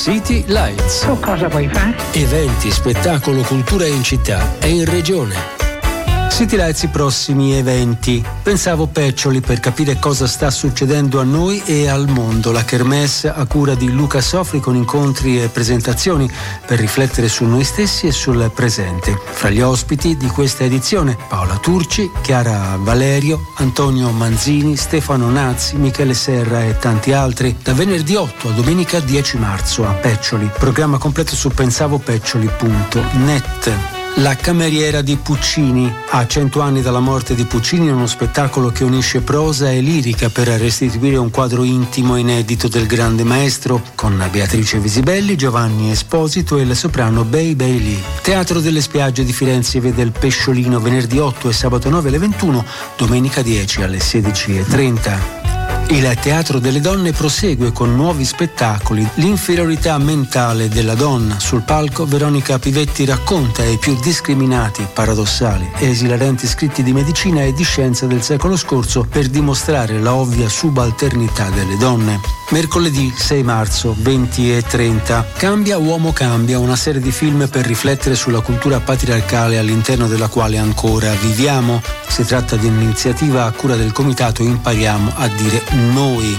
City Lights. Tu cosa vuoi fare? Eventi, spettacolo, cultura in città e in regione. Lights i prossimi eventi. Pensavo Peccioli per capire cosa sta succedendo a noi e al mondo. La Kermesse a cura di Luca Sofri con incontri e presentazioni per riflettere su noi stessi e sul presente. Fra gli ospiti di questa edizione Paola Turci, Chiara Valerio, Antonio Manzini, Stefano Nazzi, Michele Serra e tanti altri. Da venerdì 8 a domenica 10 marzo a Peccioli. Programma completo su pensavopeccioli.net. La cameriera di Puccini. A cento anni dalla morte di Puccini è uno spettacolo che unisce prosa e lirica per restituire un quadro intimo e inedito del grande maestro con Beatrice Visibelli, Giovanni Esposito e la soprano Bei Bei Teatro delle spiagge di Firenze vede il Pesciolino venerdì 8 e sabato 9 alle 21, domenica 10 alle 16.30. Il Teatro delle Donne prosegue con nuovi spettacoli. L'inferiorità mentale della donna. Sul palco Veronica Pivetti racconta i più discriminati, paradossali e esilarenti scritti di medicina e di scienza del secolo scorso per dimostrare la ovvia subalternità delle donne. Mercoledì 6 marzo 20 e 30 Cambia Uomo Cambia, una serie di film per riflettere sulla cultura patriarcale all'interno della quale ancora viviamo. Si tratta di un'iniziativa a cura del comitato Impariamo a dire noi.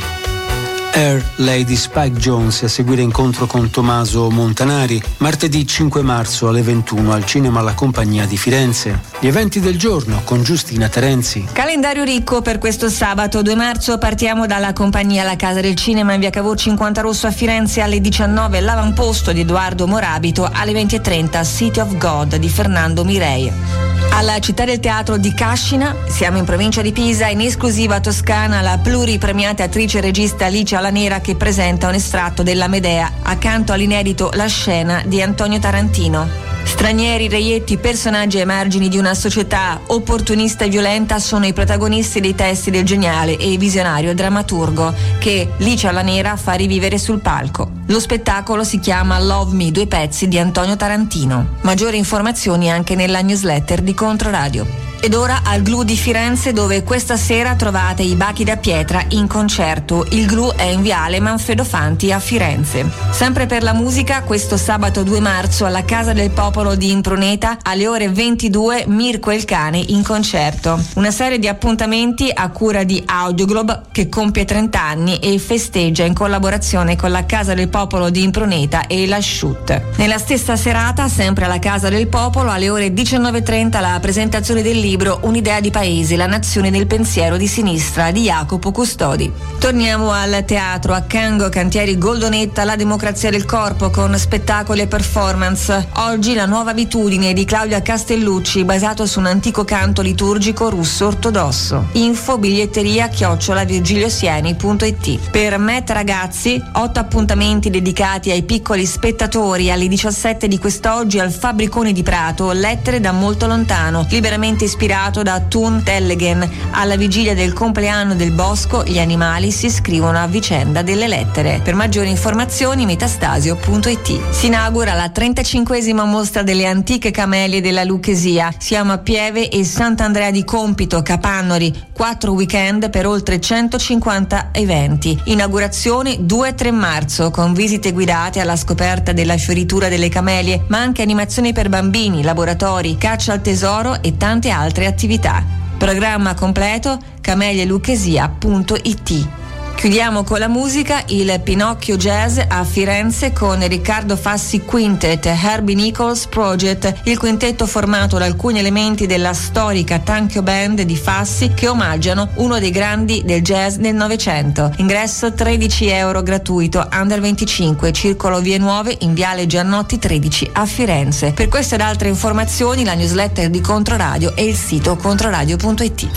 Air Lady Spike Jones a seguire incontro con Tommaso Montanari, martedì 5 marzo alle 21 al Cinema La Compagnia di Firenze. Gli eventi del giorno con Giustina Terenzi. Calendario ricco per questo sabato 2 marzo partiamo dalla compagnia La Casa del Cinema in via Cavour 50 Rosso a Firenze alle 19 l'avamposto di Edoardo Morabito alle 20.30 City of God di Fernando Mirei. Alla città del teatro di Cascina, siamo in provincia di Pisa, in esclusiva toscana la pluripremiata attrice e regista Alicia Lanera che presenta un estratto della Medea accanto all'inedito La scena di Antonio Tarantino. Stranieri, reietti, personaggi ai margini di una società opportunista e violenta sono i protagonisti dei testi del geniale e visionario drammaturgo che Licia la Nera fa rivivere sul palco. Lo spettacolo si chiama Love Me, due pezzi di Antonio Tarantino. Maggiori informazioni anche nella newsletter di Controradio. Ed ora al Glu di Firenze dove questa sera trovate i Bachi da Pietra in concerto. Il Glu è in viale Manfredo Fanti a Firenze. Sempre per la musica, questo sabato 2 marzo alla Casa del Popolo di Impruneta alle ore 22 Mirko e il cane in concerto. Una serie di appuntamenti a cura di Audioglobe che compie 30 anni e festeggia in collaborazione con la Casa del Popolo di Impruneta e la Shoot. Nella stessa serata, sempre alla Casa del Popolo, alle ore 19.30 la presentazione del libro libro Un'idea di paese, la nazione del pensiero di sinistra di Jacopo Custodi. Torniamo al teatro, a Cango Cantieri Goldonetta, la democrazia del corpo con spettacoli e performance. Oggi la nuova abitudine di Claudia Castellucci basato su un antico canto liturgico russo ortodosso. Info biglietteria chiocciola virgiliosieni.it. Per Met Ragazzi, otto appuntamenti dedicati ai piccoli spettatori alle 17 di quest'oggi al Fabbricone di Prato, lettere da molto lontano, liberamente ispirate ispirato da Thun Tellegen. Alla vigilia del compleanno del bosco, gli animali si scrivono a vicenda delle lettere. Per maggiori informazioni metastasio.it. Si inaugura la 35esima mostra delle antiche camelie della Lucchesia. Siamo a Pieve e Sant'Andrea di Compito, Capannori. Quattro weekend per oltre 150 eventi. Inaugurazione 2-3 marzo con visite guidate alla scoperta della fioritura delle camelie, ma anche animazioni per bambini, laboratori, caccia al tesoro e tante altre altre attività. Programma completo camelialuchesia.it Chiudiamo con la musica il Pinocchio Jazz a Firenze con Riccardo Fassi Quintet, Herbie Nichols Project, il quintetto formato da alcuni elementi della storica Tanchio Band di Fassi che omaggiano uno dei grandi del jazz del Novecento. Ingresso 13 euro gratuito, under 25, circolo Vie Nuove in Viale Giannotti 13 a Firenze. Per queste ed altre informazioni la newsletter di Controradio e il sito controradio.it.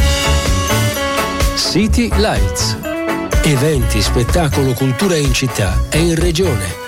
City Lights Eventi, spettacolo, cultura in città e in regione.